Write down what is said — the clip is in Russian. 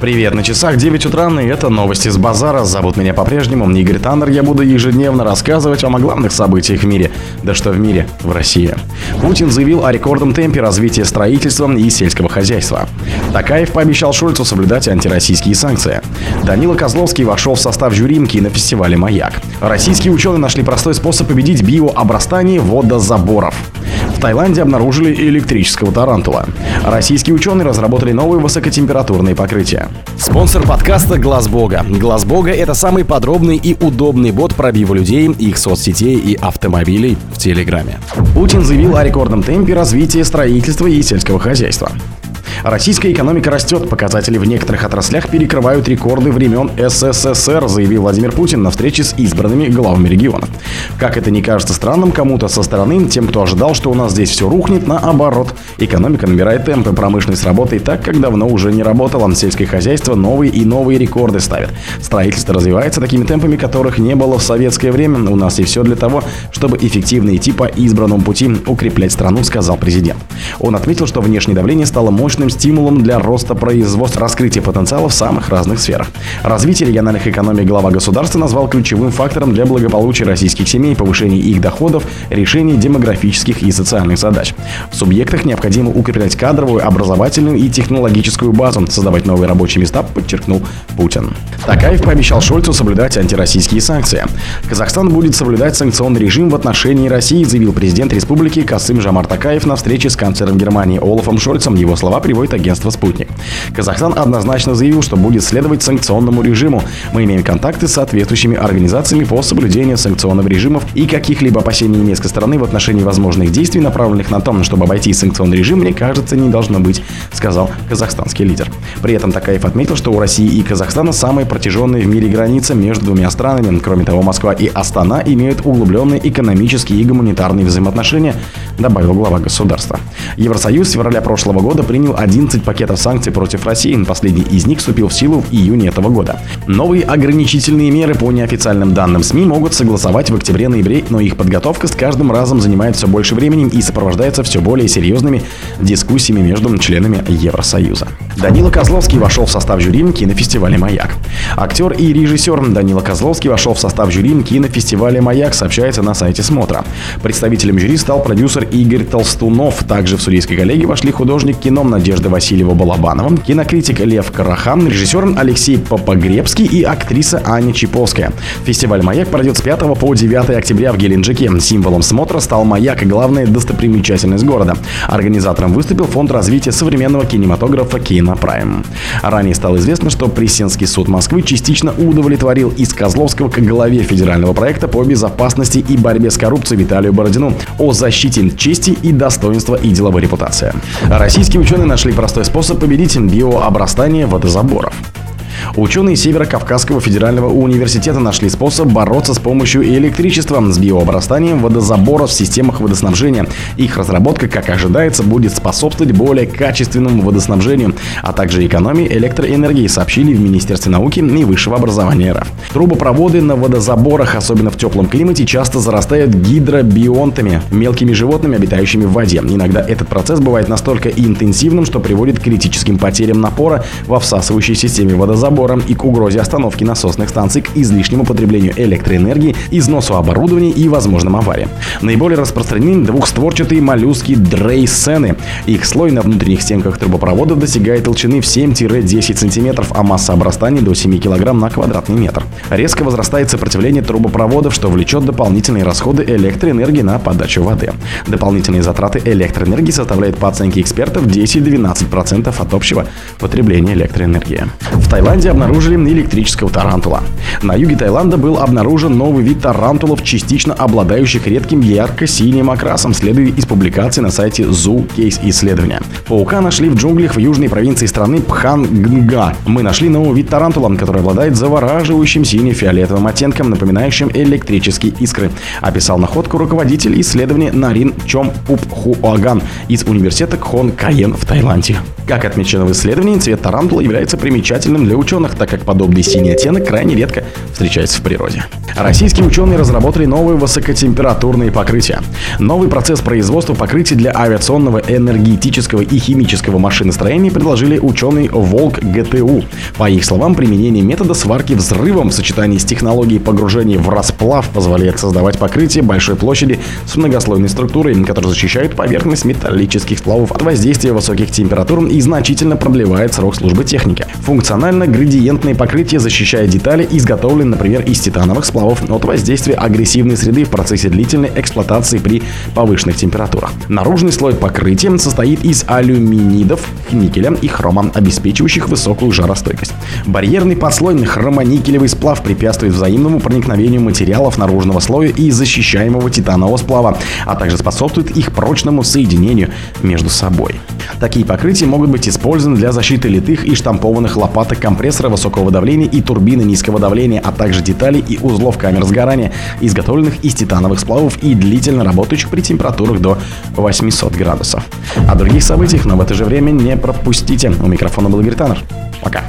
Привет, на часах 9 утра, и это новости с базара. Зовут меня по-прежнему Игорь Таннер. Я буду ежедневно рассказывать вам о главных событиях в мире. Да что в мире, в России. Путин заявил о рекордном темпе развития строительства и сельского хозяйства. Такаев пообещал Шульцу соблюдать антироссийские санкции. Данила Козловский вошел в состав жюри кинофестиваля «Маяк». Российские ученые нашли простой способ победить биообрастание водозаборов. В Таиланде обнаружили электрического тарантула. Российские ученые разработали новые высокотемпературные покрытия. Спонсор подкаста Глаз Бога. Глаз Бога это самый подробный и удобный бот пробива людей, их соцсетей и автомобилей в Телеграме. Путин заявил о рекордном темпе развития строительства и сельского хозяйства. Российская экономика растет, показатели в некоторых отраслях перекрывают рекорды времен СССР, заявил Владимир Путин на встрече с избранными главами регионов. Как это не кажется странным кому-то со стороны, тем, кто ожидал, что у нас здесь все рухнет, наоборот. Экономика набирает темпы, промышленность работает так, как давно уже не работала. Сельское хозяйство новые и новые рекорды ставит. Строительство развивается такими темпами, которых не было в советское время. У нас и все для того, чтобы эффективно идти по избранному пути, укреплять страну, сказал президент. Он отметил, что внешнее давление стало мощным стимулом для роста производства, раскрытия потенциала в самых разных сферах. Развитие региональных экономик глава государства назвал ключевым фактором для благополучия российских семей, повышения их доходов, решения демографических и социальных задач. В субъектах необходимо укреплять кадровую, образовательную и технологическую базу, создавать новые рабочие места, подчеркнул Путин. Такаев пообещал Шольцу соблюдать антироссийские санкции. Казахстан будет соблюдать санкционный режим в отношении России, заявил президент республики Касым Жамар Такаев на встрече с канцлером Германии Олафом Шольцем. Его слова приводит агентство «Спутник». Казахстан однозначно заявил, что будет следовать санкционному режиму. Мы имеем контакты с соответствующими организациями по соблюдению санкционных режимов и каких-либо опасений немецкой стороны в отношении возможных действий, направленных на то, чтобы обойти санкционный режим, мне кажется, не должно быть, сказал казахстанский лидер. При этом Такаев отметил, что у России и Казахстана самые протяженные в мире границы между двумя странами. Кроме того, Москва и Астана имеют углубленные экономические и гуманитарные взаимоотношения, добавил глава государства. Евросоюз с февраля прошлого года принял 11 пакетов санкций против России. Последний из них вступил в силу в июне этого года. Новые ограничительные меры по неофициальным данным СМИ могут согласовать в октябре-ноябре, но их подготовка с каждым разом занимает все больше времени и сопровождается все более серьезными дискуссиями между членами Евросоюза. Данила Козловский вошел в состав жюри кинофестиваля «Маяк». Актер и режиссер Данила Козловский вошел в состав жюри кинофестиваля «Маяк», сообщается на сайте «Смотра». Представителем жюри стал продюсер Игорь Толстунов. Также в судейской коллегии вошли художник кино Надежда Васильева-Балабанова, кинокритик Лев Карахан, режиссер Алексей Попогребский и актриса Аня Чиповская. Фестиваль «Маяк» пройдет с 5 по 9 октября в Геленджике. Символом смотра стал «Маяк» и главная достопримечательность города. Организатором выступил Фонд развития современного кинематографа «Кино Прайм». Ранее стало известно, что Прессинский суд Москвы частично удовлетворил из Козловского к главе федерального проекта по безопасности и борьбе с коррупцией Виталию Бородину о защите чести и достоинства и деловой репутации. Российские ученые нашли простой способ победить биообрастание водозаборов. Ученые Северо-Кавказского федерального университета нашли способ бороться с помощью электричества с биообрастанием водозаборов в системах водоснабжения. Их разработка, как ожидается, будет способствовать более качественному водоснабжению, а также экономии электроэнергии, сообщили в Министерстве науки и высшего образования РФ. Трубопроводы на водозаборах, особенно в теплом климате, часто зарастают гидробионтами, мелкими животными, обитающими в воде. Иногда этот процесс бывает настолько интенсивным, что приводит к критическим потерям напора во всасывающей системе водозабора заборам и к угрозе остановки насосных станций, к излишнему потреблению электроэнергии, износу оборудования и возможным авариям. Наиболее распространены двухстворчатые моллюски дрейсены. Их слой на внутренних стенках трубопроводов достигает толщины в 7-10 см, а масса обрастания до 7 кг на квадратный метр. Резко возрастает сопротивление трубопроводов, что влечет дополнительные расходы электроэнергии на подачу воды. Дополнительные затраты электроэнергии составляют по оценке экспертов 10-12% от общего потребления электроэнергии. В Таиланде обнаружили электрического тарантула. На юге Таиланда был обнаружен новый вид тарантулов, частично обладающих редким ярко-синим окрасом, следует из публикации на сайте ZooKeys исследования. Паука нашли в джунглях в южной провинции страны Пхангнга. Мы нашли новый вид тарантула, который обладает завораживающим сине-фиолетовым оттенком, напоминающим электрические искры, описал находку руководитель исследования Нарин Чомпупхуанг из университета Кхонкэн в Таиланде. Как отмечено в исследовании, цвет тарантула является примечательным для ученых, так как подобный синий оттенок крайне редко встречается в природе. Российские ученые разработали новые высокотемпературные покрытия. Новый процесс производства покрытий для авиационного, энергетического и химического машиностроения предложили ученые Волк ГТУ. По их словам, применение метода сварки взрывом в сочетании с технологией погружения в расплав позволяет создавать покрытие большой площади с многослойной структурой, которая защищает поверхность металлических сплавов от воздействия высоких температур и значительно продлевает срок службы техники. Функционально градиентное покрытие защищает детали, изготовленные, например, из титановых сплавов от воздействия агрессивной среды в процессе длительной эксплуатации при повышенных температурах. Наружный слой покрытия состоит из алюминидов, никеля и хрома, обеспечивающих высокую жаростойкость. Барьерный подслойный хромоникелевый сплав препятствует взаимному проникновению материалов наружного слоя и защищаемого титанового сплава, а также способствует их прочному соединению между собой. Такие покрытия могут быть использованы для защиты литых и штампованных лопаток компрессора высокого давления и турбины низкого давления, а также деталей и узлов камер сгорания, изготовленных из титановых сплавов и длительно работающих при температурах до 800 градусов. О других событиях, но в это же время не пропустите. У микрофона был Игорь Таннер. Пока.